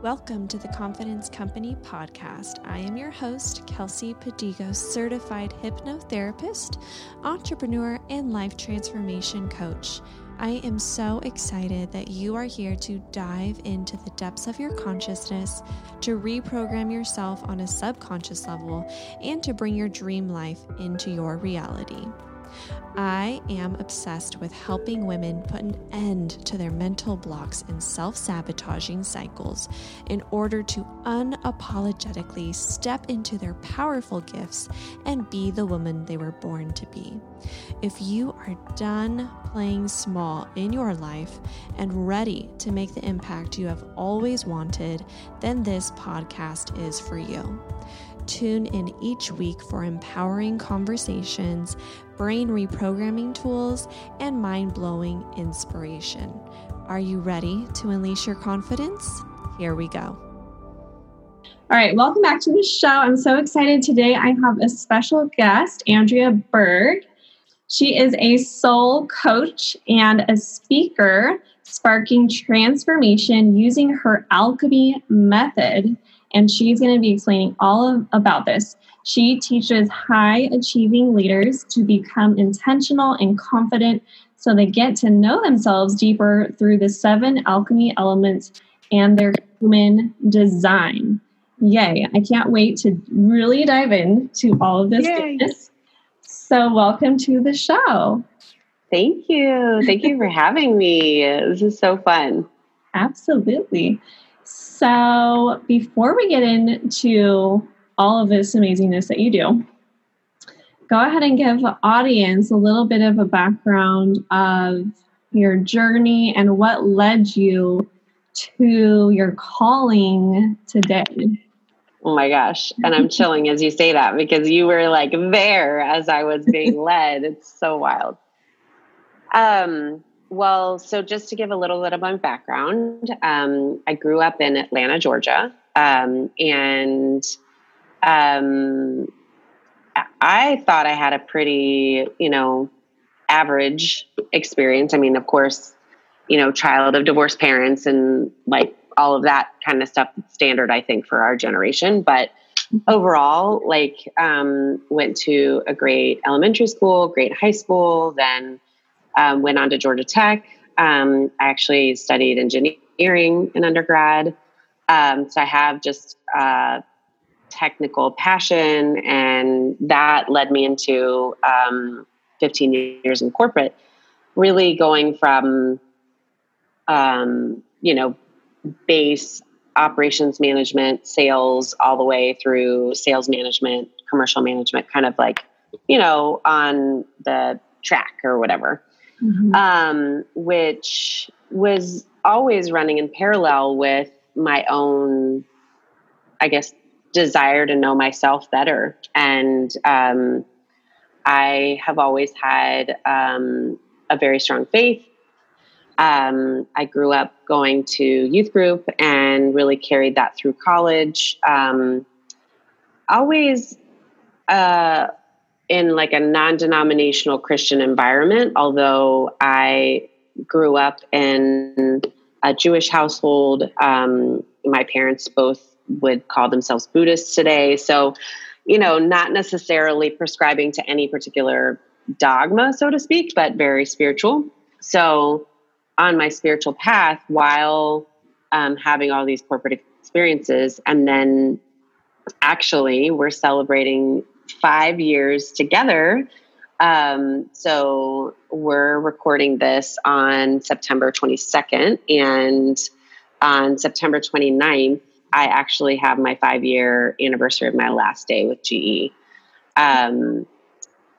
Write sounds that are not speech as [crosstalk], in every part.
Welcome to the Confidence Company podcast. I am your host, Kelsey Padigo, certified hypnotherapist, entrepreneur, and life transformation coach. I am so excited that you are here to dive into the depths of your consciousness, to reprogram yourself on a subconscious level, and to bring your dream life into your reality. I am obsessed with helping women put an end to their mental blocks and self sabotaging cycles in order to unapologetically step into their powerful gifts and be the woman they were born to be. If you are done playing small in your life and ready to make the impact you have always wanted, then this podcast is for you. Tune in each week for empowering conversations, brain reprogramming tools, and mind blowing inspiration. Are you ready to unleash your confidence? Here we go. All right, welcome back to the show. I'm so excited today. I have a special guest, Andrea Berg. She is a soul coach and a speaker, sparking transformation using her alchemy method and she's going to be explaining all of, about this. She teaches high achieving leaders to become intentional and confident so they get to know themselves deeper through the seven alchemy elements and their human design. Yay, I can't wait to really dive into all of this. So, welcome to the show. Thank you. Thank you for having me. This is so fun. Absolutely. So, before we get into all of this amazingness that you do, go ahead and give the audience a little bit of a background of your journey and what led you to your calling today. Oh my gosh. And I'm chilling as you say that because you were like there as I was being [laughs] led. It's so wild. Um, well, so just to give a little bit of my background, um, I grew up in Atlanta, Georgia, um, and um, I thought I had a pretty, you know, average experience. I mean, of course, you know, child of divorced parents and like all of that kind of stuff, standard, I think, for our generation. But overall, like, um, went to a great elementary school, great high school, then um, went on to Georgia Tech. Um, I actually studied engineering in undergrad. Um, so I have just uh, technical passion, and that led me into um, 15 years in corporate, really going from, um, you know, base operations management, sales, all the way through sales management, commercial management, kind of like, you know, on the track or whatever mm-hmm. um, which was always running in parallel with my own, I guess, desire to know myself better. And um, I have always had um, a very strong faith. Um, I grew up going to youth group and really carried that through college. Um, always uh, in like a non-denominational Christian environment, although I grew up in a Jewish household. Um, my parents both would call themselves Buddhists today. So, you know, not necessarily prescribing to any particular dogma, so to speak, but very spiritual. So, on my spiritual path, while um, having all these corporate experiences, and then actually, we're celebrating five years together. Um, so we're recording this on September 22nd. And on September 29th, I actually have my five year anniversary of my last day with GE. Um,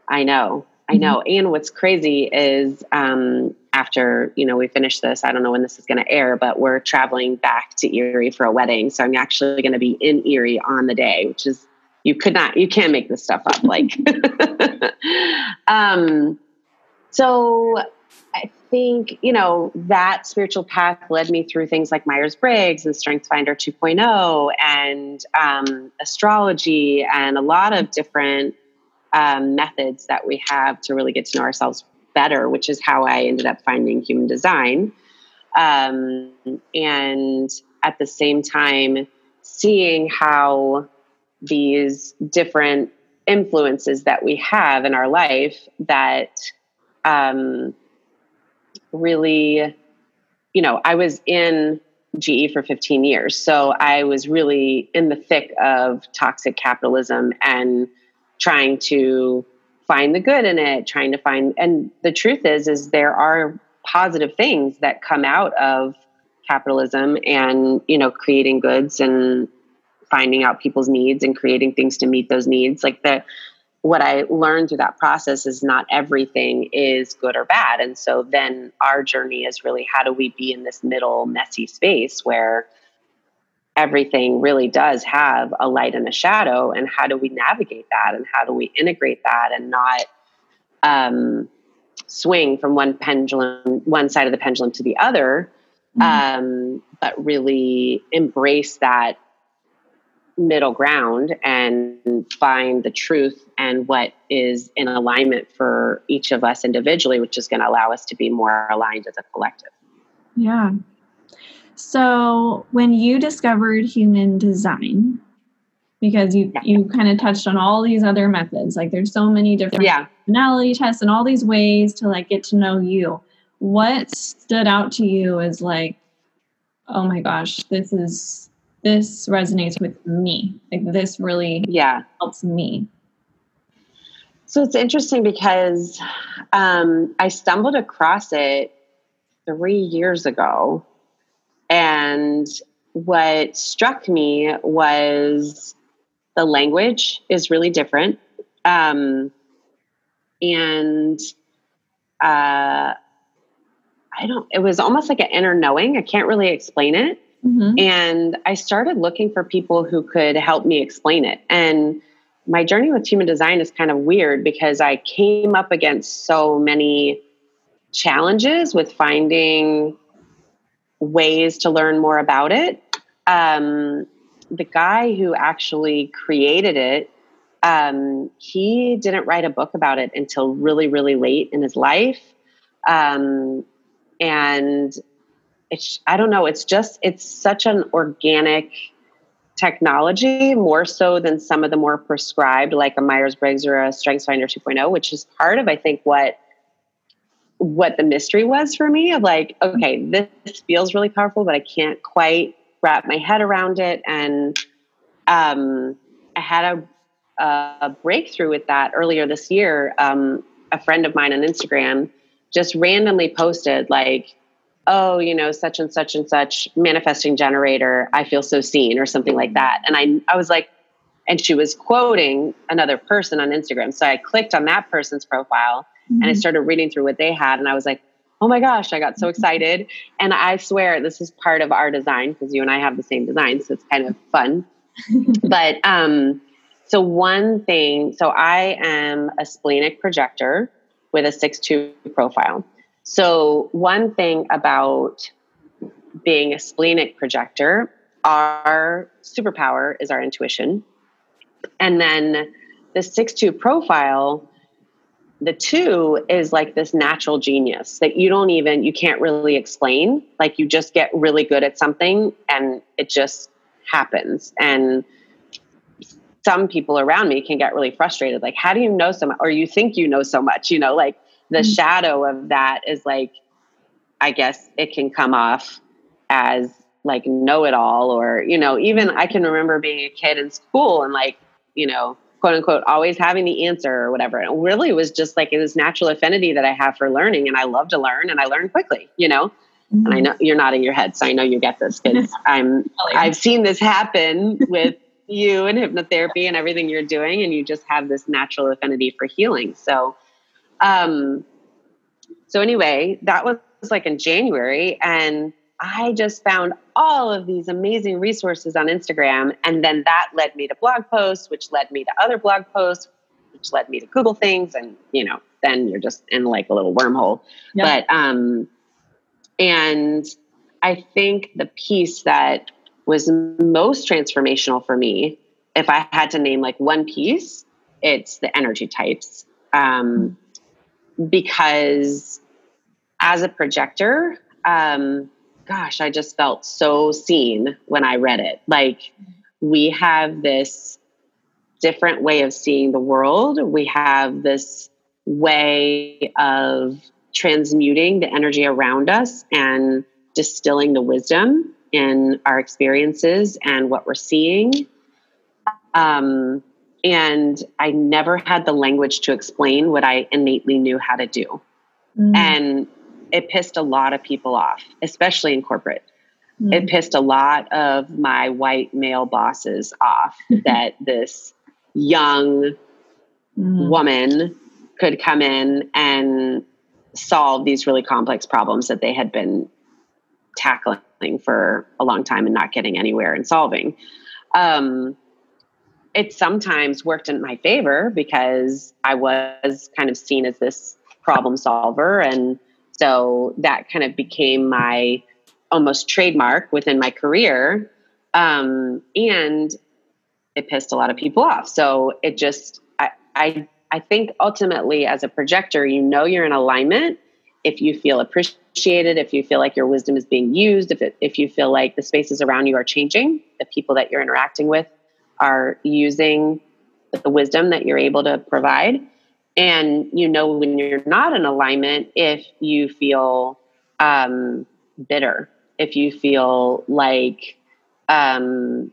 I know, I know. Mm-hmm. And what's crazy is um, after you know we finish this, I don't know when this is going to air, but we're traveling back to Erie for a wedding. So I'm actually going to be in Erie on the day, which is you could not you can't make this stuff up like [laughs] um so i think you know that spiritual path led me through things like myers-briggs and strengthsfinder 2.0 and um, astrology and a lot of different um, methods that we have to really get to know ourselves better which is how i ended up finding human design. Um, and at the same time seeing how these different influences that we have in our life that um, really, you know, I was in GE for 15 years. So I was really in the thick of toxic capitalism and trying to find the good in it, trying to find and the truth is is there are positive things that come out of capitalism and, you know, creating goods and finding out people's needs and creating things to meet those needs. Like the what I learned through that process is not everything is good or bad. And so then our journey is really how do we be in this middle messy space where everything really does have a light and a shadow and how do we navigate that and how do we integrate that and not um, swing from one pendulum one side of the pendulum to the other mm-hmm. um, but really embrace that middle ground and find the truth and what is in alignment for each of us individually, which is going to allow us to be more aligned as a collective. Yeah. So when you discovered human design, because you yeah. you kind of touched on all these other methods, like there's so many different yeah. personality tests and all these ways to like get to know you. What stood out to you as like, oh my gosh, this is this resonates with me. Like this really yeah helps me. So it's interesting because um, I stumbled across it three years ago. And what struck me was the language is really different. Um, and uh, I don't, it was almost like an inner knowing. I can't really explain it. Mm-hmm. And I started looking for people who could help me explain it. And my journey with human design is kind of weird because I came up against so many challenges with finding ways to learn more about it. Um, the guy who actually created it, um, he didn't write a book about it until really, really late in his life. Um, and it's i don't know it's just it's such an organic technology more so than some of the more prescribed like a myers-briggs or a strengthsfinder 2.0 which is part of i think what what the mystery was for me of like okay this feels really powerful but i can't quite wrap my head around it. And um, i had a, a, breakthrough with that earlier this year. Um, a friend of mine on instagram just randomly posted like oh, you know, such and such and such manifesting generator, I feel so seen or something like that. And I, I was like, and she was quoting another person on Instagram. So I clicked on that person's profile mm-hmm. and I mm-hmm. started reading through what they had. And I was like, oh my gosh, I got so mm-hmm. excited. And I swear this is part of our design because you and I have the same design. So it's kind of fun. [laughs] but um, so one thing, so I am a splenic projector with a 6-2 profile. So, one thing about being a splenic projector, our superpower is our intuition. And then the 6 2 profile, the two is like this natural genius that you don't even, you can't really explain. Like you just get really good at something and it just happens. And some people around me can get really frustrated. Like, how do you know so much? Or you think you know so much, you know, like, the mm-hmm. shadow of that is like i guess it can come off as like know it all or you know even i can remember being a kid in school and like you know quote unquote always having the answer or whatever and it really was just like this natural affinity that i have for learning and i love to learn and i learn quickly you know mm-hmm. and i know you're nodding your head so i know you get this because [laughs] i'm i've seen this happen with you and hypnotherapy and everything you're doing and you just have this natural affinity for healing so um, so anyway, that was like in January, and I just found all of these amazing resources on Instagram, and then that led me to blog posts, which led me to other blog posts, which led me to Google things, and you know, then you're just in like a little wormhole. But um, and I think the piece that was most transformational for me, if I had to name like one piece, it's the energy types. Um, because as a projector, um, gosh, I just felt so seen when I read it. Like, we have this different way of seeing the world. We have this way of transmuting the energy around us and distilling the wisdom in our experiences and what we're seeing. Um, and I never had the language to explain what I innately knew how to do. Mm. And it pissed a lot of people off, especially in corporate. Mm. It pissed a lot of my white male bosses off [laughs] that this young mm. woman could come in and solve these really complex problems that they had been tackling for a long time and not getting anywhere in solving. Um, it sometimes worked in my favor because I was kind of seen as this problem solver. And so that kind of became my almost trademark within my career. Um, and it pissed a lot of people off. So it just, I, I, I think ultimately as a projector, you know you're in alignment if you feel appreciated, if you feel like your wisdom is being used, if it, if you feel like the spaces around you are changing, the people that you're interacting with are using the wisdom that you're able to provide. And you know when you're not in alignment if you feel um, bitter, if you feel like um,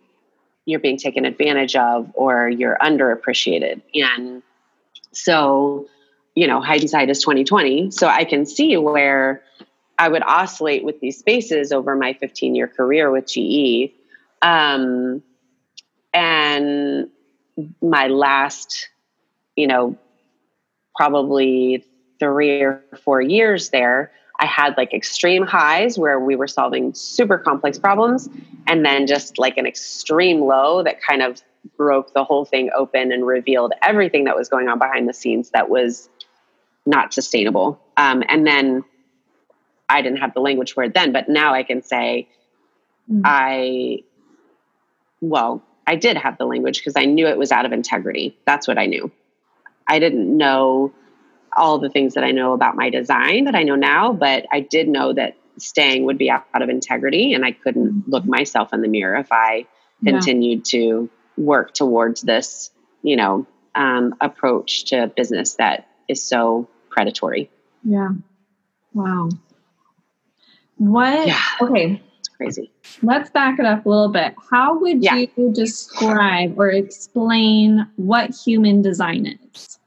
you're being taken advantage of or you're underappreciated. And so, you know, hindsight is 2020. So I can see where I would oscillate with these spaces over my 15 year career with GE. Um, and my last, you know, probably three or four years there, I had like extreme highs where we were solving super complex problems, and then just like an extreme low that kind of broke the whole thing open and revealed everything that was going on behind the scenes that was not sustainable. Um, and then I didn't have the language for it then, but now I can say, mm-hmm. I, well, I did have the language because I knew it was out of integrity. That's what I knew. I didn't know all the things that I know about my design that I know now, but I did know that staying would be out, of integrity and I couldn't mm-hmm. look myself in the mirror if I continued yeah. to work towards this, you know, um, approach to business that is so predatory. Yeah. Wow. What? Yeah. Okay. Crazy. Let's back it up a little bit. How would yeah. you describe or explain what human design is?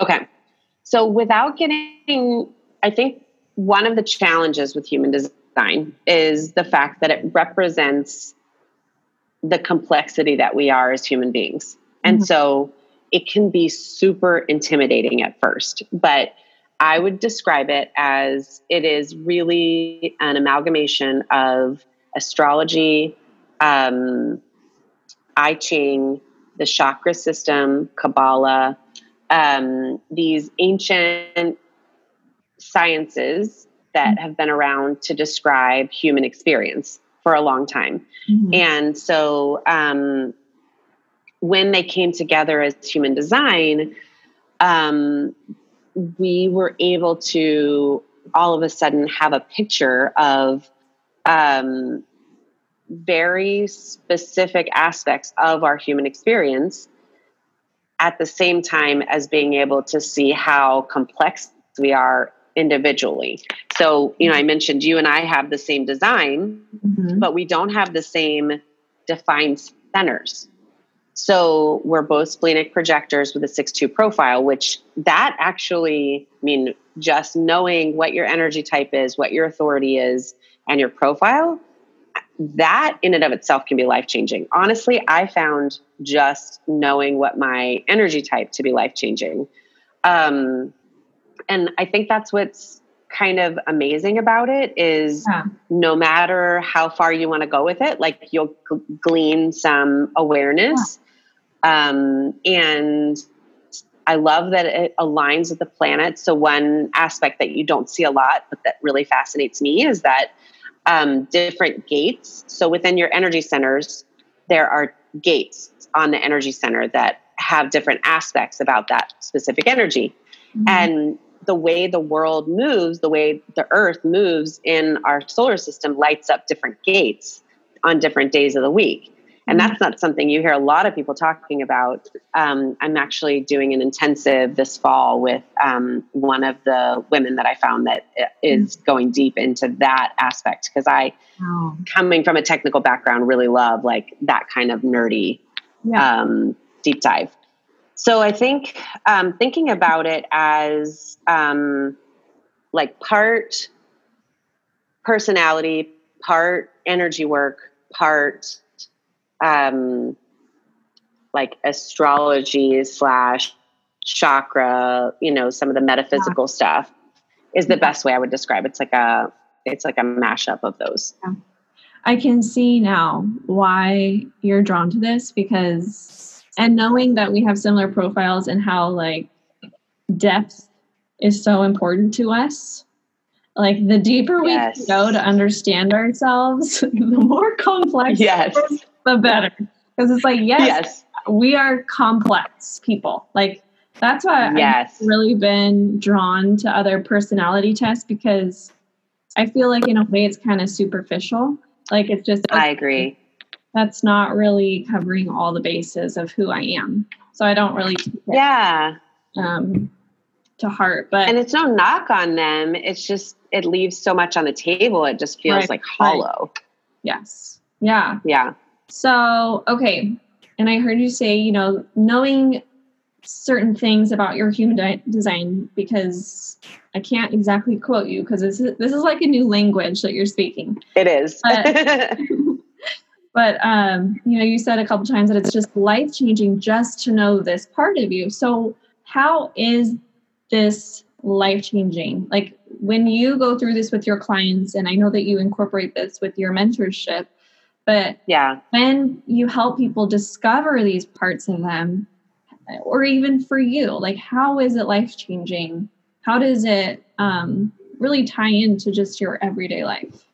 Okay. So, without getting, I think one of the challenges with human design is the fact that it represents the complexity that we are as human beings. And mm-hmm. so it can be super intimidating at first, but I would describe it as it is really an amalgamation of astrology, um, I Ching, the chakra system, Kabbalah, um, these ancient sciences that have been around to describe human experience for a long time. Mm-hmm. And so um, when they came together as human design, um, we were able to all of a sudden have a picture of um, very specific aspects of our human experience at the same time as being able to see how complex we are individually. So, you know, I mentioned you and I have the same design, mm-hmm. but we don't have the same defined centers. So, we're both splenic projectors with a 6-2 profile, which that actually, I mean, just knowing what your energy type is, what your authority is, and your profile that in and of itself can be life changing. Honestly, I found just knowing what my energy type to be life changing. Um, and I think that's what's kind of amazing about it is yeah. no matter how far you want to go with it, like you'll glean some awareness. Um, and I love that it aligns with the planet. So, one aspect that you don't see a lot, but that really fascinates me is that um, different gates. So within your energy centers, there are gates on the energy center that have different aspects about that specific energy. Mm-hmm. And the way the world moves, the way the earth moves in our solar system lights up different gates on different days of the week. And that's not something you hear a lot of people talking about. Um, I'm actually doing an intensive this fall with um, one of the women that I found that is going deep into that aspect because I, wow. coming from a technical background, really love like that kind of nerdy yeah. um, deep dive. So I think um, thinking about it as um, like part personality, part energy work, part um, like astrology slash chakra, you know, some of the metaphysical yeah. stuff is the best way I would describe. It's like a it's like a mashup of those. Yeah. I can see now why you're drawn to this because and knowing that we have similar profiles and how like depth is so important to us. Like the deeper yes. we go to understand ourselves, [laughs] the more complex yes the better. Because it's like, yes, yes, we are complex people. Like that's why yes. I've really been drawn to other personality tests because I feel like in a way it's kind of superficial. Like it's just I agree. That's not really covering all the bases of who I am. So I don't really Yeah. Um to heart. But And it's no knock on them. It's just it leaves so much on the table. It just feels right, like hollow. Right. Yes. Yeah. Yeah. So, okay. And I heard you say, you know, knowing certain things about your human di- design because I can't exactly quote you because this is, this is like a new language that you're speaking. It is. But, [laughs] [laughs] but um, you know, you said a couple times that it's just life changing just to know this part of you. So, how is this life changing? Like when you go through this with your clients, and I know that you incorporate this with your mentorship but yeah, when you help people discover these parts of them, or even for you, like how is it life changing? How does it um, really tie into just your everyday life?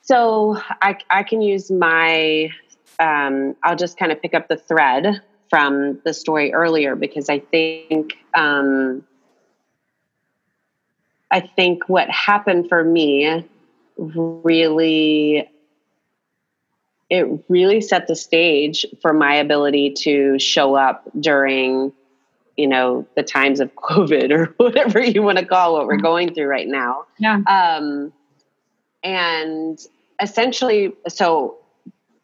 So I, I can use my, um, I'll just kind of pick up the thread from the story earlier because I think, um, I think what happened for me really it really set the stage for my ability to show up during you know the times of [laughs] covid or whatever you want to call what we're going through right now. Yeah. Um and essentially so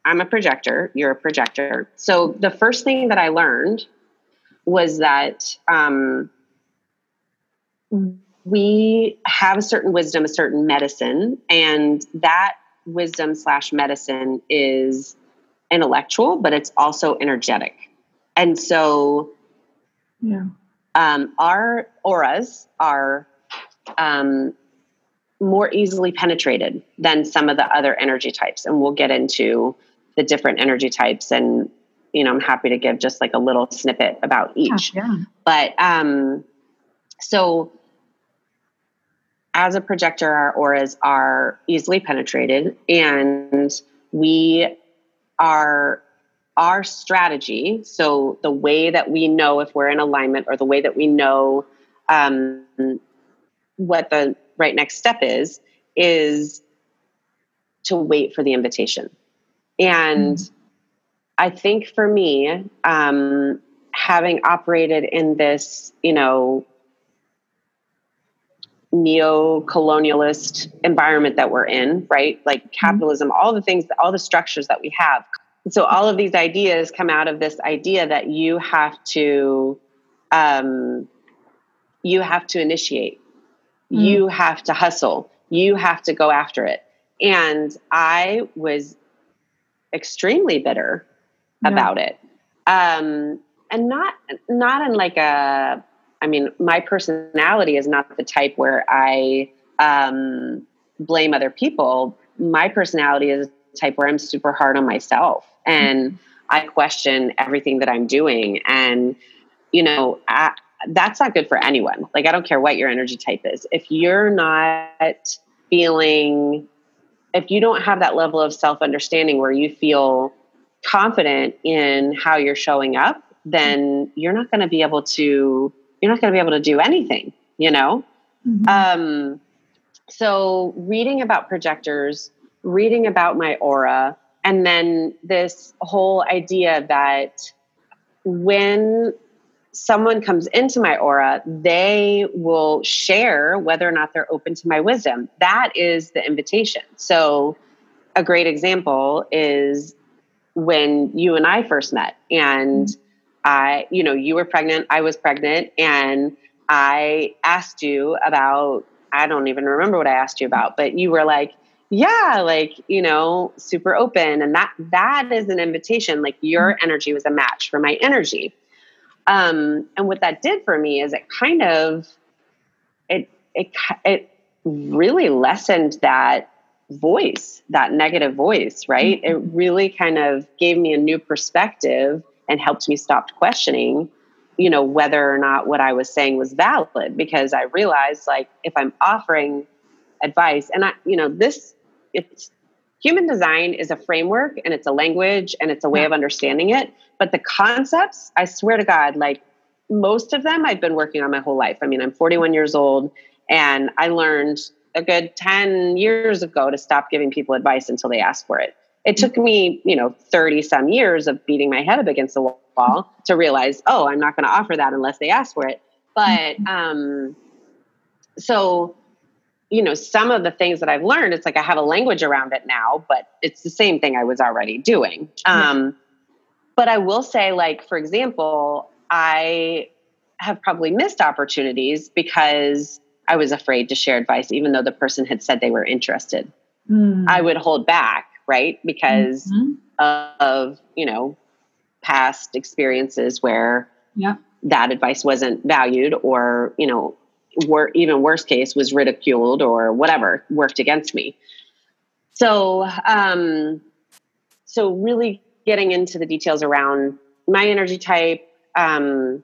i'm a projector you're a projector. So the first thing that i learned was that um we have a certain wisdom a certain medicine and that wisdom slash medicine is intellectual, but it's also energetic. And so, yeah, um, our auras are um, more easily penetrated than some of the other energy types, and we'll get into the different energy types. And you know, I'm happy to give just like a little snippet about each. Yeah, yeah. But um, so as a projector, our auras are easily penetrated, and we are our strategy. So, the way that we know if we're in alignment, or the way that we know um, what the right next step is, is to wait for the invitation. And mm-hmm. I think for me, um, having operated in this, you know, neo-colonialist environment that we're in, right? Like mm-hmm. capitalism, all the things, all the structures that we have. So all of these ideas come out of this idea that you have to, um, you have to initiate, mm. you have to hustle, you have to go after it. And I was extremely bitter yeah. about it. Um, and not, not in like a, I mean, my personality is not the type where I um, blame other people. My personality is the type where I'm super hard on myself and. I question everything that I'm doing. And, you know, I, that's not good for anyone. Like, I don't care what your energy type is. If you're not feeling, if you don't have that level of self understanding where you feel confident in how you're showing up, then you're not going to be able to you're not going to be able to do anything you know? Mm-hmm. Um, so reading about projectors, reading about my aura, and then this whole idea that when someone comes into my aura, they will share whether or not they're open to my wisdom. That is the invitation. So, a great example is when you and I first met, and I, you know, you were pregnant, I was pregnant, and I asked you about, I don't even remember what I asked you about, but you were like, yeah like you know super open and that that is an invitation like your mm-hmm. energy was a match for my energy um and what that did for me is it kind of it it it really lessened that voice that negative voice right mm-hmm. it really kind of gave me a new perspective and helped me stop questioning you know whether or not what i was saying was valid because i realized like if i'm offering advice and i you know this it's human design is a framework and it's a language and it's a way of understanding it. But the concepts, I swear to God, like most of them I've been working on my whole life. I mean, I'm 41 years old and I learned a good 10 years ago to stop giving people advice until they ask for it. It took me, you know, 30 some years of beating my head up against the wall to realize, oh, I'm not going to offer that unless they ask for it. But um so you know, some of the things that I've learned, it's like I have a language around it now, but it's the same thing I was already doing. Um, But I will say, like, for example, I have probably missed opportunities because I was afraid to share advice, even though the person had said they were interested. Mm. I would hold back, right? Because mm-hmm. of, you know, past experiences where yeah. that advice wasn't valued or, you know, wor- even worst case was ridiculed or whatever worked against me so um so really getting into the details around my energy type um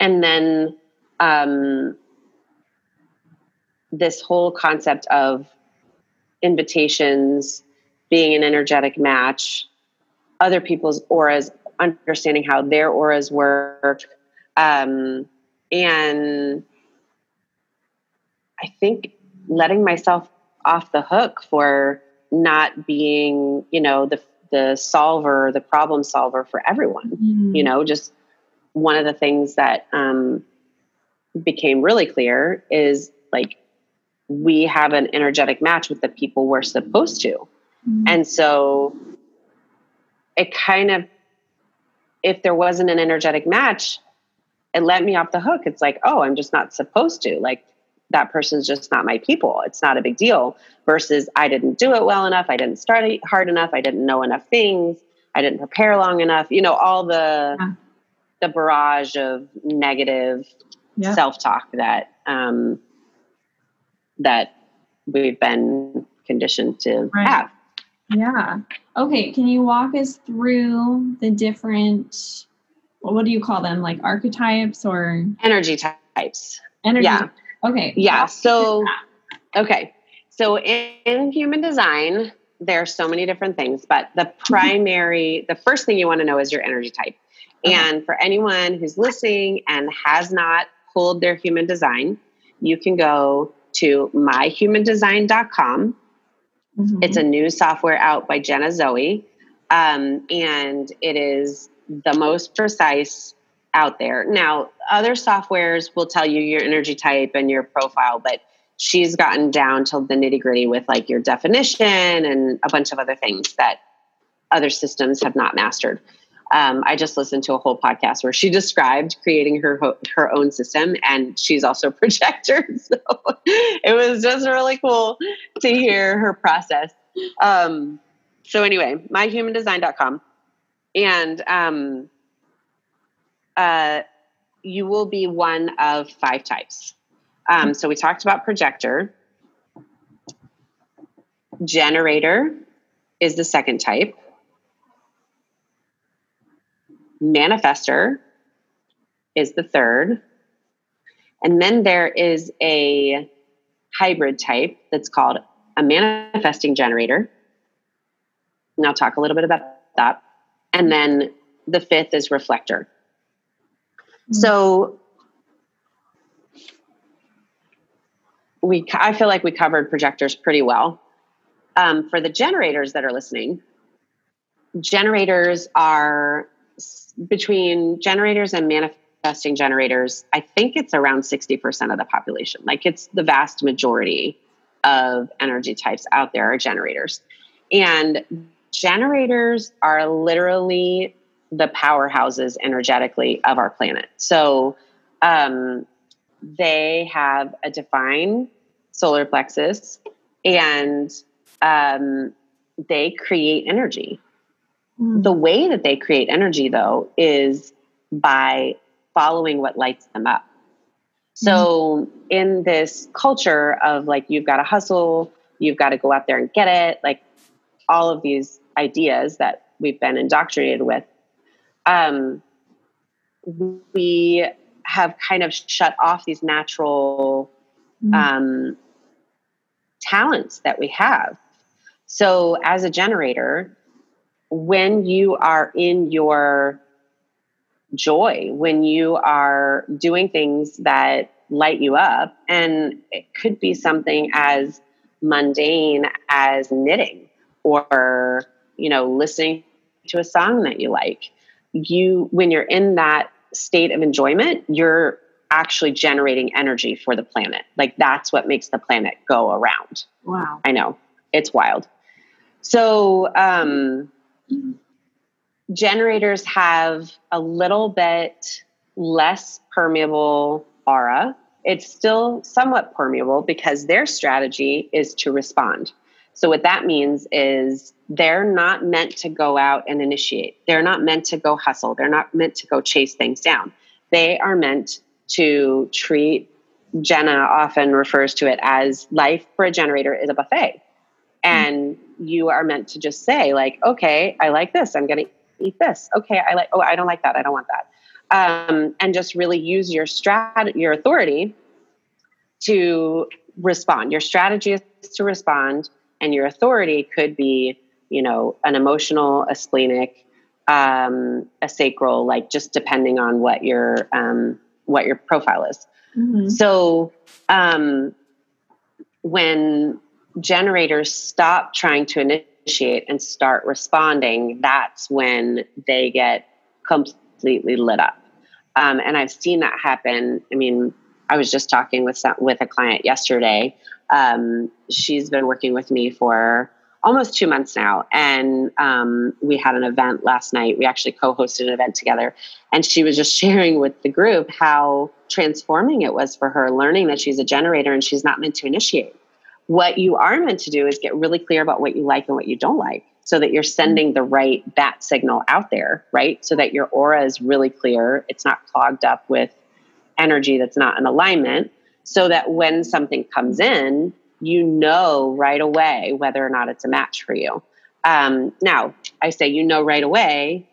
and then um this whole concept of invitations being an energetic match other people's auras understanding how their auras work um, and I think letting myself off the hook for not being, you know, the the solver, the problem solver for everyone. Mm-hmm. You know, just one of the things that um, became really clear is like we have an energetic match with the people we're supposed to, mm-hmm. and so it kind of if there wasn't an energetic match, it let me off the hook. It's like, oh, I'm just not supposed to. Like that person's just not my people. It's not a big deal. Versus I didn't do it well enough. I didn't start hard enough. I didn't know enough things. I didn't prepare long enough. You know, all the yeah. the barrage of negative yeah. self talk that um, that we've been conditioned to right. have. Yeah. Okay. Can you walk us through the different? What do you call them? Like archetypes or energy types? Energy. Yeah. Okay. Yeah. So, okay. So in, in human design, there are so many different things, but the [laughs] primary, the first thing you want to know is your energy type. Okay. And for anyone who's listening and has not pulled their human design, you can go to myhumandesign.com. Mm-hmm. It's a new software out by Jenna Zoe. Um, and it is the most precise out there. Now, other softwares will tell you your energy type and your profile, but she's gotten down to the nitty gritty with like your definition and a bunch of other things that other systems have not mastered. Um, I just listened to a whole podcast where she described creating her her own system, and she's also [laughs] a projector. [laughs] So it was just really cool to hear her process. Um, so anyway, myhumandesign.com. And um, uh, you will be one of five types. Um, so we talked about projector. Generator is the second type. Manifester is the third. And then there is a hybrid type that's called a manifesting generator. And I'll talk a little bit about that. And then the fifth is reflector. So we I feel like we covered projectors pretty well. Um, for the generators that are listening, generators are between generators and manifesting generators. I think it's around sixty percent of the population. Like it's the vast majority of energy types out there are generators, and generators are literally the powerhouses energetically of our planet. So um, they have a defined solar plexus and um, they create energy. Mm. The way that they create energy, though, is by following what lights them up. So, mm. in this culture of like, you've got to hustle, you've got to go out there and get it, like all of these ideas that we've been indoctrinated with, um, we have kind of shut off these natural mm. um, talents that we have. So, as a generator, when you are in your joy, when you are doing things that light you up, and it could be something as mundane as knitting or you know listening to a song that you like. You when you're in that state of enjoyment you're actually generating energy for the planet. Like that's what makes the planet go around. Wow. I know. It's wild. So um generators have a little bit less permeable aura it's still somewhat permeable because their strategy is to respond so, what that means is they're not meant to go out and initiate. They're not meant to go hustle. They're not meant to go chase things down. They are meant to treat, Jenna often refers to it as life for a generator is a buffet. And mm-hmm. you are meant to just say, like, okay, I like this. I'm going to eat this. Okay, I like, oh, I don't like that. I don't want that. Um, and just really use your strat, your authority to respond. Your strategy is to respond and your authority could be you know an emotional a splenic um, a sacral like just depending on what your um, what your profile is mm-hmm. so um, when generators stop trying to initiate and start responding that's when they get completely lit up um, and i've seen that happen i mean i was just talking with some, with a client yesterday um, she's been working with me for almost two months now. And um, we had an event last night. We actually co hosted an event together. And she was just [laughs] sharing with the group how transforming it was for her, learning that she's a generator and she's not meant to initiate. What you are meant to do is get really clear about what you like and what you don't like so that you're sending the right bat signal out there, right? So that your aura is really clear. It's not clogged up with energy that's not in alignment so that when something comes in, you know right away whether or not it's a match for you. Um, now, I say you know right away,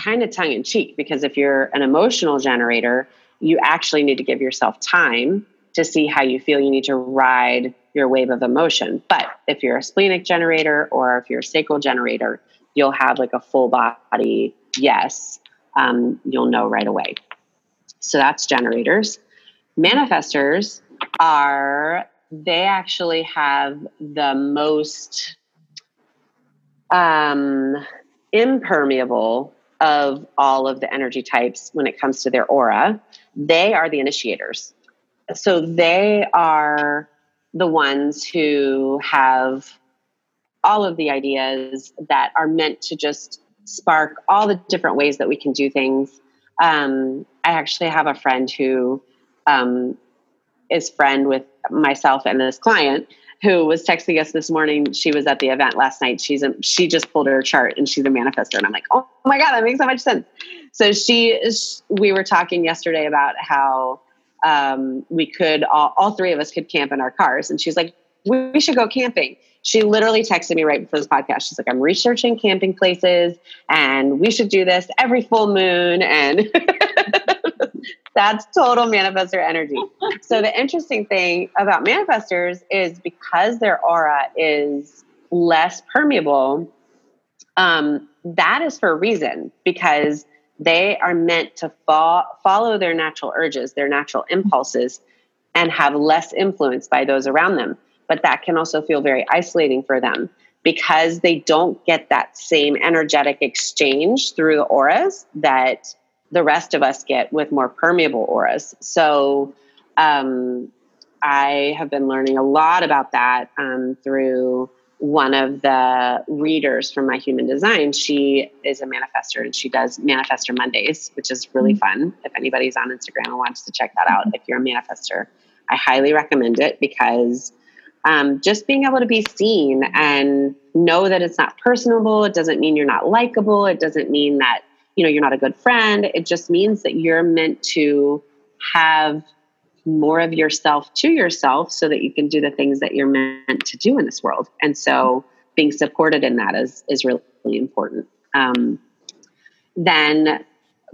kind of tongue in cheek, because if you're an emotional generator, you actually need to give yourself time to see how you feel. You need to ride your wave of emotion. But if you're a splenic generator or if you're a sacral generator, you'll have like a full body yes. Um, you'll know right away. So that's generators. Manifestors are, they actually have the most um, impermeable of all of the energy types when it comes to their aura. They are the initiators. So they are the ones who have all of the ideas that are meant to just spark all the different ways that we can do things. Um, I actually have a friend who um, is friend with myself and this client who was texting us this morning. She was at the event last night. She's a, she just pulled her chart and she's a manifester. And I'm like, oh my God, that makes so much sense. So she we were talking yesterday about how um, we could, all, all three of us could camp in our cars. And she's like, we, we should go camping. She literally texted me right before this podcast. She's like, I'm researching camping places and we should do this every full moon. And [laughs] That's total manifestor energy. so the interesting thing about manifestors is because their aura is less permeable, um, that is for a reason because they are meant to fo- follow their natural urges, their natural impulses and have less influence by those around them. But that can also feel very isolating for them because they don't get that same energetic exchange through the auras that the rest of us get with more permeable auras. So um, I have been learning a lot about that um, through one of the readers from my human design she is a manifester and she does manifester mondays which is really mm-hmm. fun if anybody's on instagram and wants to check that out if you're a manifester i highly recommend it because um, just being able to be seen and know that it's not personable it doesn't mean you're not likable it doesn't mean that you know you're not a good friend it just means that you're meant to have more of yourself to yourself so that you can do the things that you're meant to do in this world. And so being supported in that is is really, important. Um, then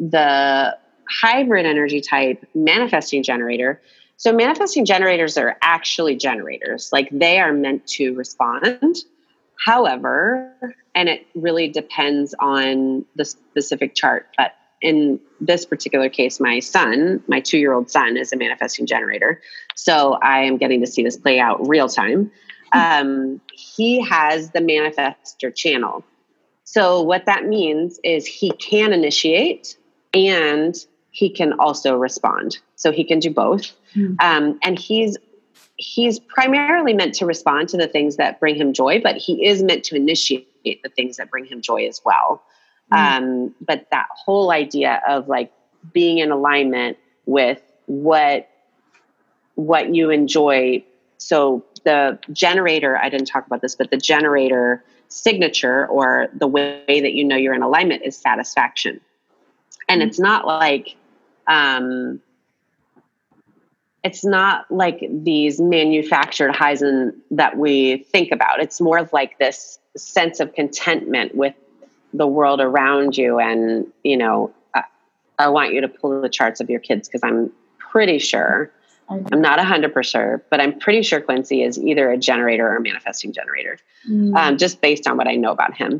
the hybrid energy type manifesting generator. So manifesting generators are actually generators. Like they are meant to respond. However and it really depends on the specific chart but in this particular case, my son, my two year old son, is a manifesting generator. So I am getting to see this play out real time. Um, he has the manifester channel. So what that means is he can initiate and he can also respond. So he can do both. Mm. Um, and he's he's primarily meant to respond to the things that bring him joy, but he is meant to initiate the things that bring him joy as well. Mm-hmm. Um, but that whole idea of like being in alignment with what what you enjoy. So the generator, I didn't talk about this, but the generator signature or the way that you know you're in alignment is satisfaction. And mm-hmm. it's not like um, it's not like these manufactured highs and that we think about. It's more of like this sense of contentment with the world around you and you know I, I want you to pull the charts of your kids because i'm pretty sure i'm not 100% sure, but i'm pretty sure quincy is either a generator or a manifesting generator mm. um, just based on what i know about him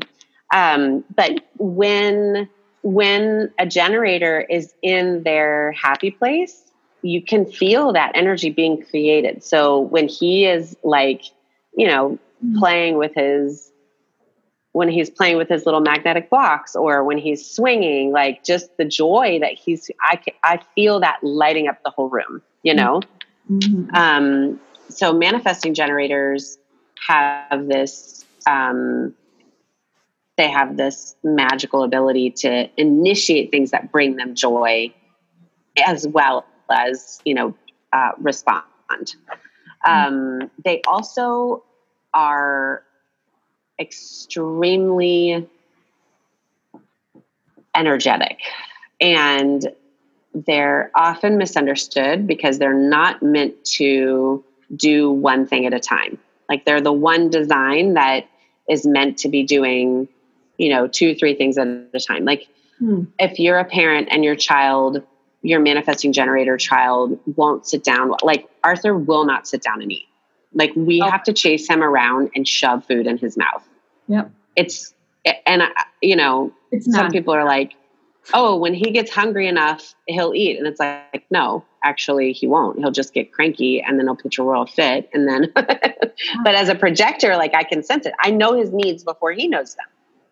um, but when when a generator is in their happy place you can feel that energy being created so when he is like you know mm. playing with his when he's playing with his little magnetic blocks or when he's swinging like just the joy that he's i i feel that lighting up the whole room you know mm-hmm. um, so manifesting generators have this um, they have this magical ability to initiate things that bring them joy as well as you know uh, respond mm-hmm. um, they also are extremely energetic and they're often misunderstood because they're not meant to do one thing at a time. Like they're the one design that is meant to be doing, you know, two, three things at a time. Like hmm. if you're a parent and your child, your manifesting generator child won't sit down, like Arthur will not sit down and eat. Like we oh. have to chase him around and shove food in his mouth. Yep. It's and you know, it's some people are like, "Oh, when he gets hungry enough, he'll eat." And it's like, "No, actually he won't. He'll just get cranky and then he'll pitch a royal fit and then [laughs] but as a projector, like I can sense it. I know his needs before he knows them.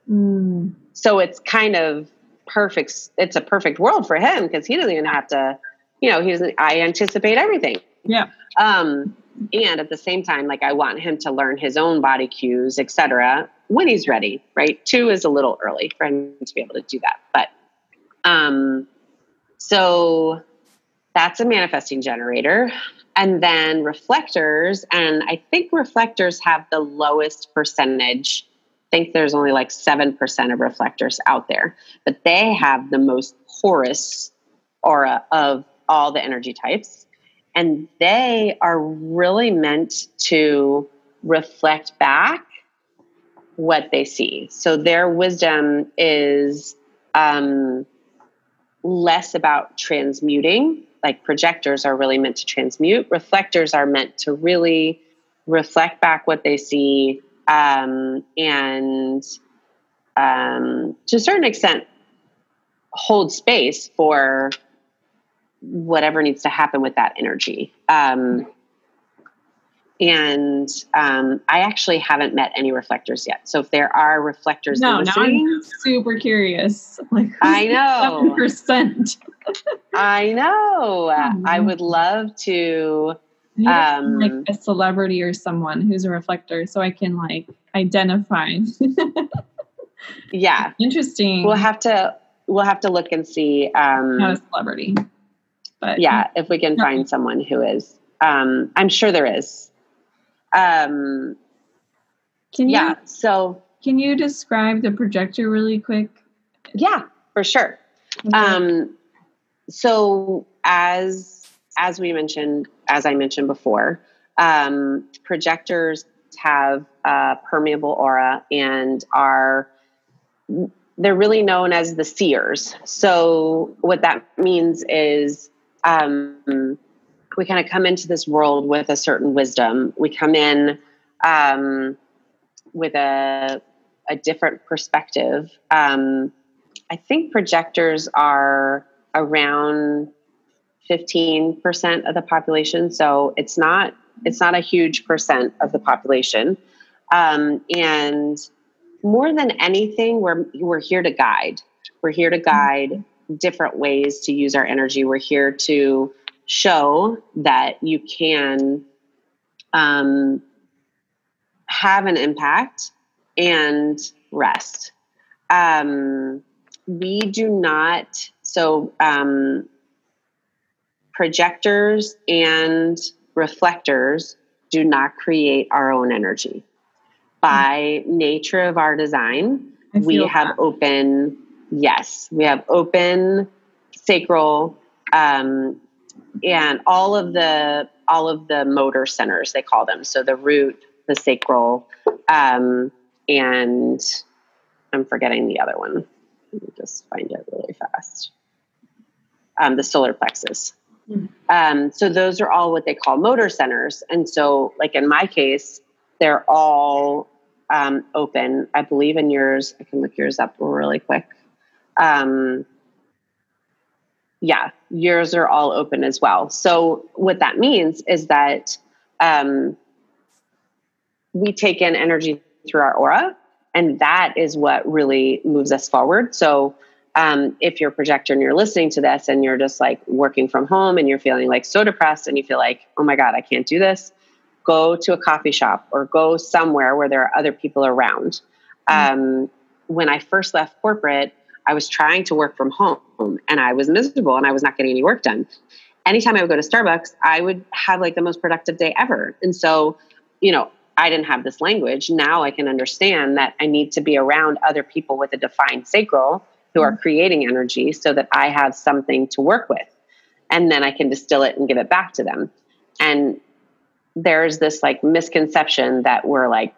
Mm. So it's kind of perfect it's a perfect world for him because he doesn't even have to, you know, he doesn't I anticipate everything. Yeah. Um and at the same time like i want him to learn his own body cues etc when he's ready right? Two is a little early for him to be able to do that but um so that's a manifesting generator. And then reflectors and i think reflectors have the lowest percentage. I think there's only like 7% of reflectors out there but they have the most porous aura of all the energy types and they are really meant to reflect back what they see. So their wisdom is um, less about transmuting, like projectors are really meant to transmute, reflectors are meant to really reflect back what they see um, and um, to a certain extent hold space for whatever needs to happen with that energy. Um, and um, I actually haven't met any reflectors yet. So if there are reflectors, no, now I'm super curious. Like, I know percent. I know. Mm-hmm. I would love to. Um, like a celebrity or someone who's a reflector, so I can like identify. yeah, [laughs] interesting. We'll have to we'll have to look and see. Um, Not a celebrity, but yeah, if we can find someone who is. Um, I'm sure there is. Um, can you, yeah. So can you describe the projector really quick? Yeah, for sure. Okay. Um, so as as we mentioned, as I mentioned before, um, projectors have a permeable aura and are they're really known as the seers. So what that means is um, we kind of come into this world with a certain wisdom. We come in um, with a a different perspective. Um, I think projectors are around fifteen percent of the population, so it's not it's not a huge percent of the population. Um, and more than anything, we're we're here to guide. We're here to guide different ways to use our energy. We're here to show that you can um, have an impact and rest. Um, we do not, so um, projectors and reflectors do not create our own energy. By nature of our design, we have that. open, yes, we have open sacral um, and all of the all of the motor centers they call them. So the root the sacral um, and i'm forgetting the other one. Let me just find it really fast. Um, the solar plexus. Mm-hmm. um, so those are all what they call motor centers. And so like in my case they're all um, open. I believe in yours. I can look yours up really quick um, yeah, yours are all open as well. So what that means is that um, we take in energy through our aura, and that is what really moves us forward. So um, if you're a projector and you're listening to this and you're just like working from home and you're feeling like so depressed and you feel like, oh my God, I can't do this, go to a coffee shop or go somewhere where there are other people around. Mm-hmm. Um, when I first left corporate, I was trying to work from home and I was miserable and I was not getting any work done. Anytime I would go to Starbucks, I would have like the most productive day ever. And so, you know, I didn't have this language. Now I can understand that I need to be around other people with a defined sacral who are mm-hmm. creating energy so that I have something to work with. And then I can distill it and give it back to them. And there's this like misconception that we're like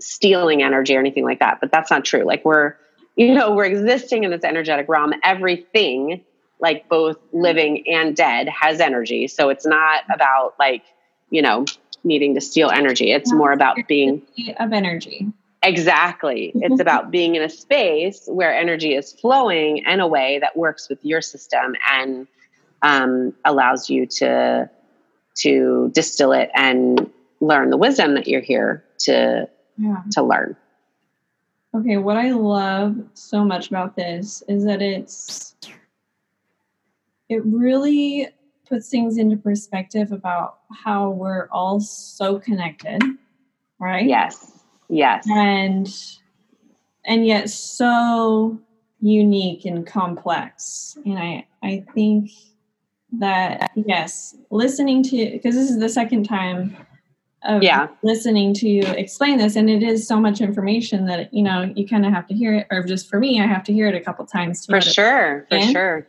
stealing energy or anything like that, but that's not true. Like we're you know, we're existing in this energetic realm. Everything, like both living and dead, has energy. So it's not about like, you know, needing to steal energy. It's more about being of energy. Exactly. It's [laughs] about being in a space where energy is flowing in a way that works with your system and um, allows you to to distill it and learn the wisdom that you're here to yeah. to learn. Okay, what I love so much about this is that it's it really puts things into perspective about how we're all so connected, right? Yes. Yes. And and yet so unique and complex. And I I think that yes, listening to because this is the second time yeah. listening to you explain this and it is so much information that you know you kind of have to hear it or just for me i have to hear it a couple times for sure for sure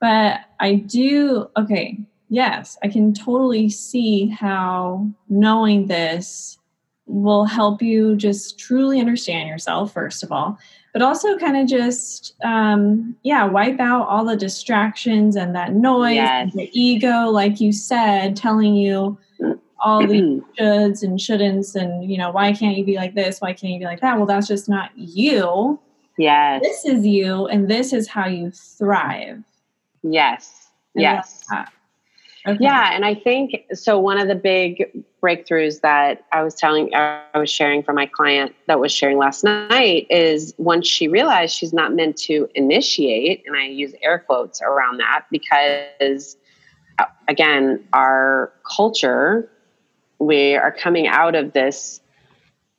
but i do okay yes i can totally see how knowing this will help you just truly understand yourself first of all but also kind of just um, yeah wipe out all the distractions and that noise yes. and the ego like you said telling you all the shoulds and shouldn'ts and you know why can't you be like this? Why can't you be like that? Well that's just not you. Yes. This is you and this is how you thrive. Yes. Yes. Okay. Yeah, and I think so. One of the big breakthroughs that I was telling, I was sharing for my client that was sharing last night is once she realized she's not meant to initiate, and I use air quotes around that because, uh, again, our culture, we are coming out of this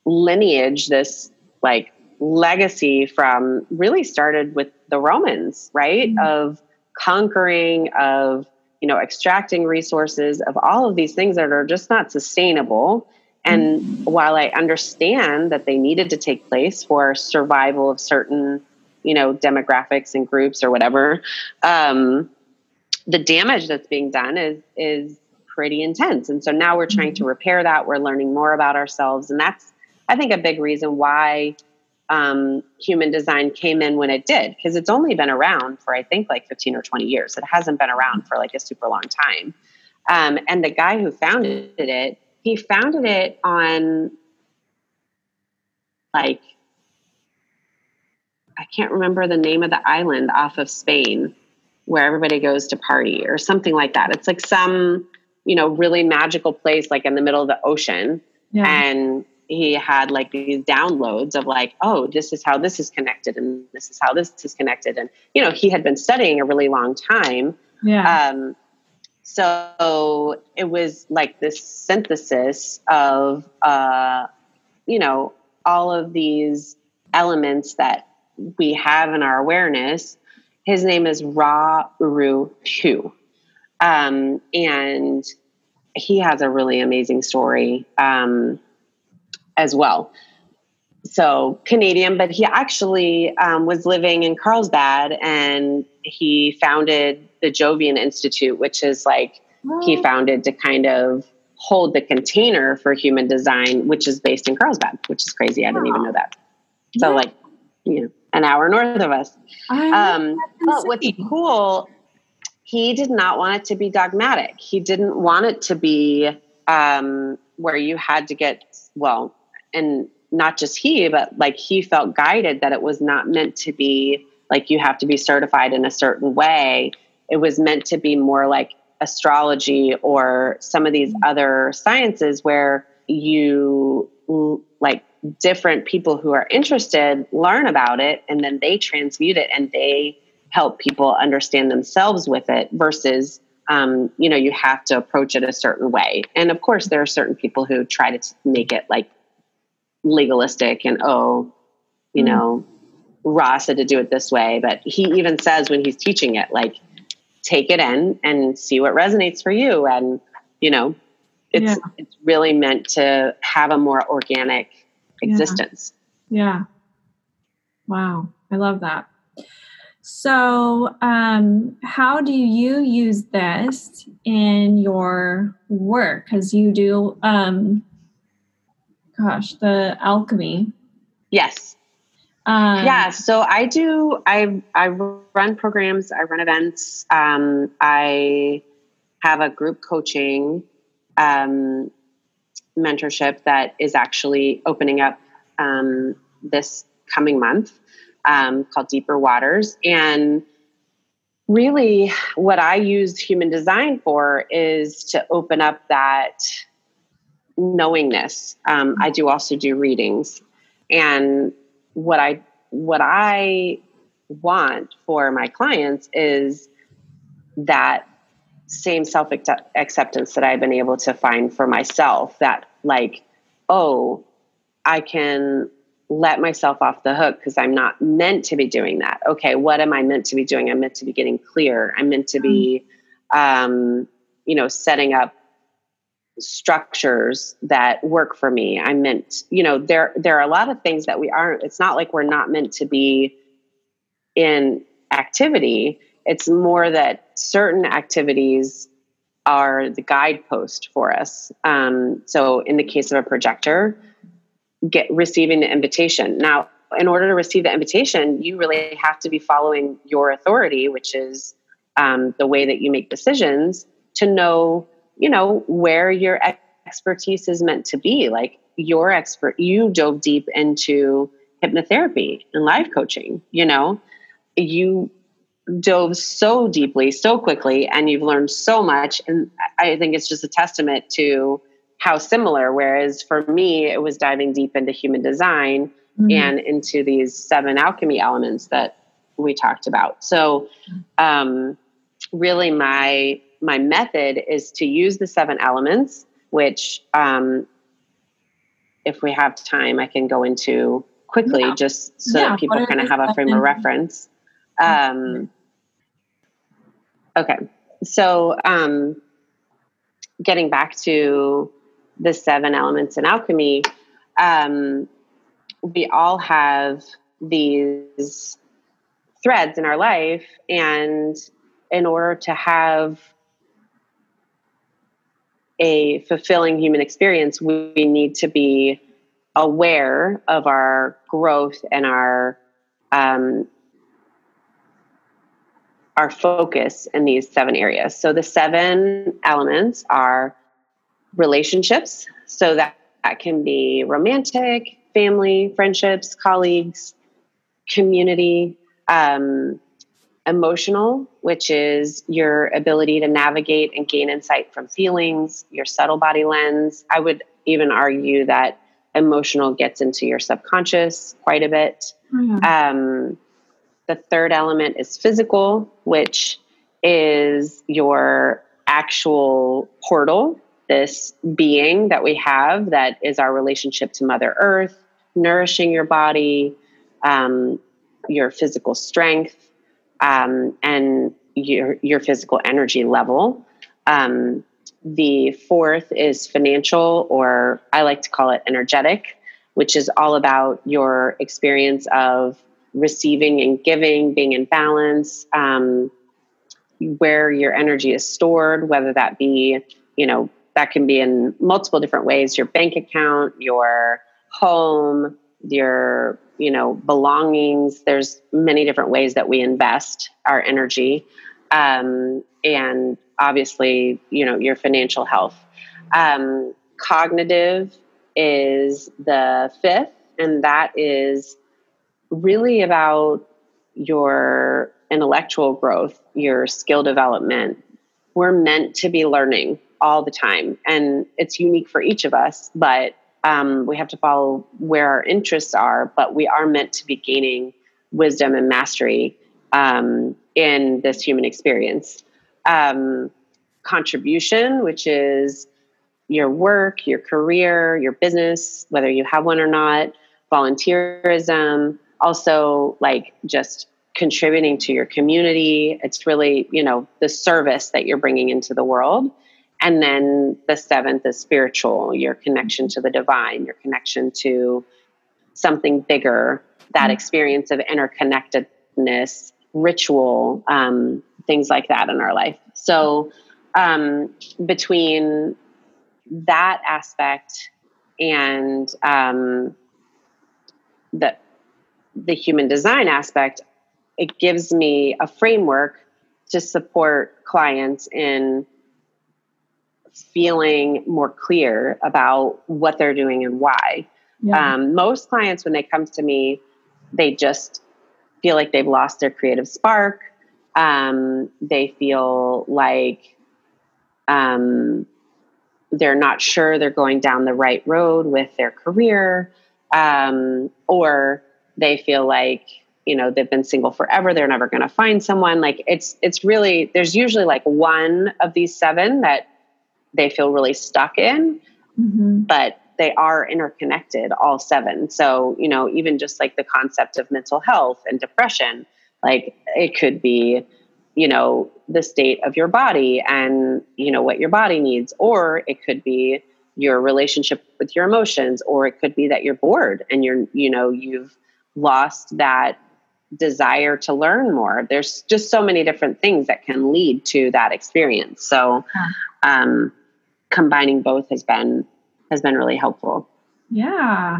lineage, this like legacy from really started with the Romans, right? Mm-hmm. Of conquering, of you know, extracting resources of all of these things that are just not sustainable. And mm-hmm. while I understand that they needed to take place for survival of certain, you know, demographics and groups or whatever, um, the damage that's being done is is pretty intense. And so now we're trying to mm-hmm. repair that. We're learning more about ourselves, and that's I think a big reason why um, human design came in when it did because it's only been around for i think like 15 or 20 years it hasn't been around for like a super long time um, and the guy who founded it he founded it on like i can't remember the name of the island off of spain where everybody goes to party or something like that it's like some you know really magical place like in the middle of the ocean. Yeah. and he had like these downloads of like oh this is how this is connected and this is how this is connected. And you know he had been studying a really long time. Yeah. Um, so it was like this synthesis of uh, you know all of these elements that we have in our awareness. His name is ra uru hu um, and he has a really amazing story um, as well. So Canadian, but he actually um, was living in Carlsbad and he founded the Jovian Institute, which is like he founded to kind of hold the container for human design, which is based in Carlsbad, which is crazy. I didn't even know that. So, yeah. like, you know, an hour north of us. Um, but what's cool, he did not want it to be dogmatic. He didn't want it to be um, where you had to get, well, and not just he, but like he felt guided that it was not meant to be like you have to be certified in a certain way. It was meant to be more like astrology or some of these other sciences where you like different people who are interested learn about it and then they transmute it and they help people understand themselves with it versus um, you know you have to approach it a certain way and of course there are certain people who try to make it like legalistic and oh, you mm know, ross had to do it this way. But he even says when he's teaching it, like, take it in and see what resonates for you. And, you know, it's yeah. it's really meant to have a more organic existence. Yeah. yeah. Wow. I love that. So, um, how do you use this in your work? Because you do um, gosh, the alchemy. Yes. Um, yeah. So I do. I I run programs. I run events. Um, I have a group coaching um, mentorship that is actually opening up um, this coming month um, called Deeper Waters. And really, what I use human design for is to open up that knowingness. Um, I do also do readings, and what I what I want for my clients is that same self acceptance that I've been able to find for myself. That like, oh, I can let myself off the hook because I'm not meant to be doing that. Okay, what am I meant to be doing? I'm meant to be getting clear. I'm meant to be, mm. um, you know, setting up structures that work for me. I'm meant, you know, there there are a lot of things that we aren't. It's not like we're not meant to be in activity. It's more that certain activities are the guidepost for us. Um, so, in the case of a projector, get receiving the invitation. Now, in order to receive the invitation, you really have to be following your authority, which is um, the way that you make decisions, to know you know, where your expertise is meant to be. Like your expert, you dove deep into hypnotherapy and life coaching, you know, you dove so deeply, so quickly, and you've learned so much. And I think it's just a testament to how similar. Whereas for me, it was diving deep into human design mm-hmm. and into these seven alchemy elements that we talked about. So, um, really, my my method is to use the seven elements, which, um, if we have time, I can go into quickly, yeah. just so yeah, that people kind of have a frame of reference. Um, okay, so um, getting back to the seven elements in alchemy, um, we all have these threads in our life, and in order to have a fulfilling human experience, we need to be aware of our growth and our um, our focus in these seven areas. So the seven elements are relationships. So that, that can be romantic, family, friendships, colleagues, community, um, emotional, which is your ability to navigate and gain insight from feelings, your subtle body lens. I would even argue that emotional gets into your subconscious quite a bit. Mm-hmm. Um, the third element is physical, which is your actual portal, this being that we have that is our relationship to Mother Earth, nourishing your body, um, your physical strength, um, and your, your physical energy level. Um, the fourth is financial, or I like to call it energetic, which is all about your experience of receiving and giving, being in balance, um, where your energy is stored, whether that be, you know, that can be in multiple different ways your bank account, your home, your, you know, belongings. There's many different ways that we invest our energy. Um, and obviously, you know, your financial health. Um, cognitive is the fifth, and that is really about your intellectual growth, your skill development. We're meant to be learning all the time, and it's unique for each of us, but um, we have to follow where our interests are. But we are meant to be gaining wisdom and mastery um, in this human experience. Um, contribution, which is your work, your career, your business, whether you have one or not, volunteerism, also like just contributing to your community. It's really, you know, the service that you're bringing into the world. And then the seventh is spiritual, your connection to the divine, your connection to something bigger, that mm-hmm. experience of interconnectedness, ritual, um, things like that in our life. So, um, between that aspect and um, the the human design aspect, it gives me a framework to support clients in feeling more clear about what they're doing and why. Yeah. Um, most clients, when they come to me, they just feel like they've lost their creative spark. Um, they feel like um, they're not sure they're going down the right road with their career, um, or they feel like you know they've been single forever they're never going to find someone like it's it's really there's usually like one of these seven that they feel really stuck in mm-hmm. but they are interconnected all seven so you know even just like the concept of mental health and depression like it could be you know the state of your body and you know what your body needs or it could be your relationship with your emotions or it could be that you're bored and you're you know you've lost that desire to learn more. There's just so many different things that can lead to that experience. So, um, combining both has been has been really helpful. Yeah,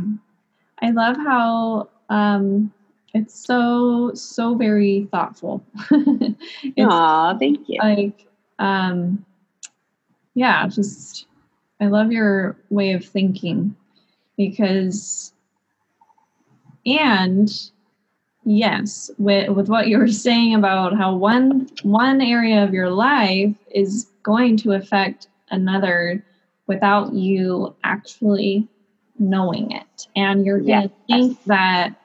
I love how um, it's so so very thoughtful. [laughs] Aw, thank you. Like, um, yeah, just I love your way of thinking because and yes, with with what you were saying about how one one area of your life is going to affect another without you actually knowing it. And you're going to yes. think that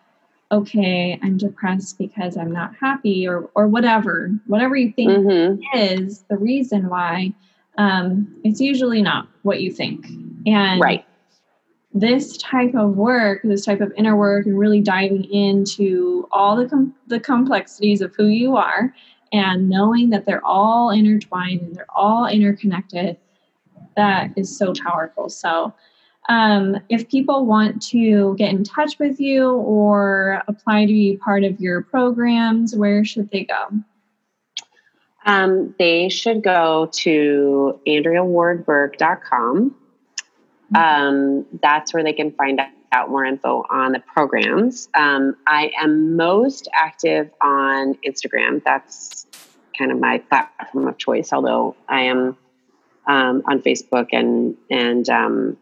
okay, I'm depressed because I'm not happy or or whatever, whatever you think mm-hmm. is the reason why. Um, it's usually not what you think. And right. this type of work, this type of inner work, and really diving into all the com- the complexities of who you are, and knowing that they're all intertwined and they're all interconnected, that is so powerful. So um, if people want to get in touch with you or apply to be part of your programs, where should they go? Um, they should go to AndreaWardBerg.com. Mm-hmm. Um, that's where they can find out more info on the programs. Um, I am most active on Instagram. That's kind of my platform of choice, although I am um, on Facebook and, and um,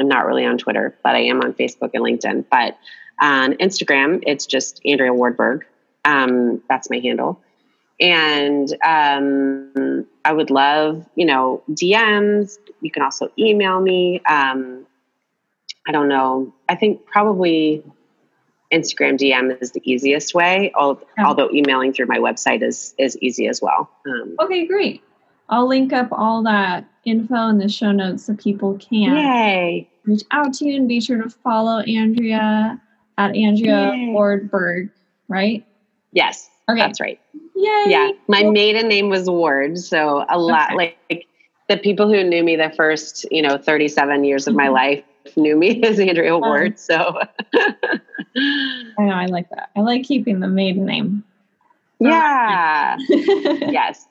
I'm not really on Twitter, but I am on Facebook and LinkedIn. But on Instagram, it's just Andrea Wardberg. Um, that's my handle. And um, I would love, you know, DMs. You can also email me. Um, I don't know. I think probably Instagram DM is the easiest way, although emailing through my website is is easy as well. Um, okay, great. I'll link up all that info in the show notes so people can Yay. reach out to you and be sure to follow Andrea at Andrea Yay. Wardberg, right? Yes. Okay. That's right. Yay. Yeah. My maiden name was Ward. So a lot okay. like the people who knew me the first, you know, 37 years of my mm-hmm. life knew me [laughs] as Andrea Ward. So I know I like that. I like keeping the maiden name. [laughs] Yeah. [laughs] yes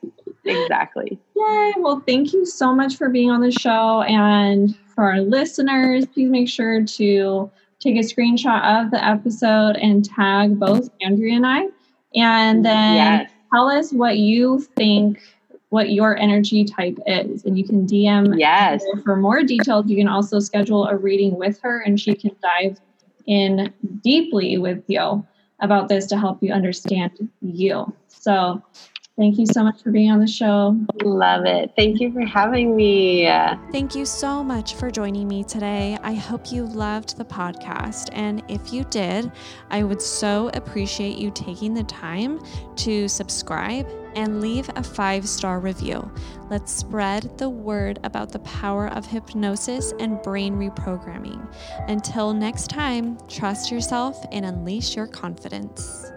exactly. Yay. Well, thank you so much for being on the show. And for our listeners, please make sure to take a screenshot of the episode and tag both Andrea and I. And then yes. tell us what you think what your energy type is and you can dm yes for more details you can also schedule a reading with her and she can dive in deeply with you about this to help you understand you so Thank you so much for being on the show. Love it. Thank you for having me. Thank you so much for joining me today. I hope you loved the podcast. And if you did, I would so appreciate you taking the time to subscribe and leave a five star review. Let's spread the word about the power of hypnosis and brain reprogramming. Until next time, trust yourself and unleash your confidence.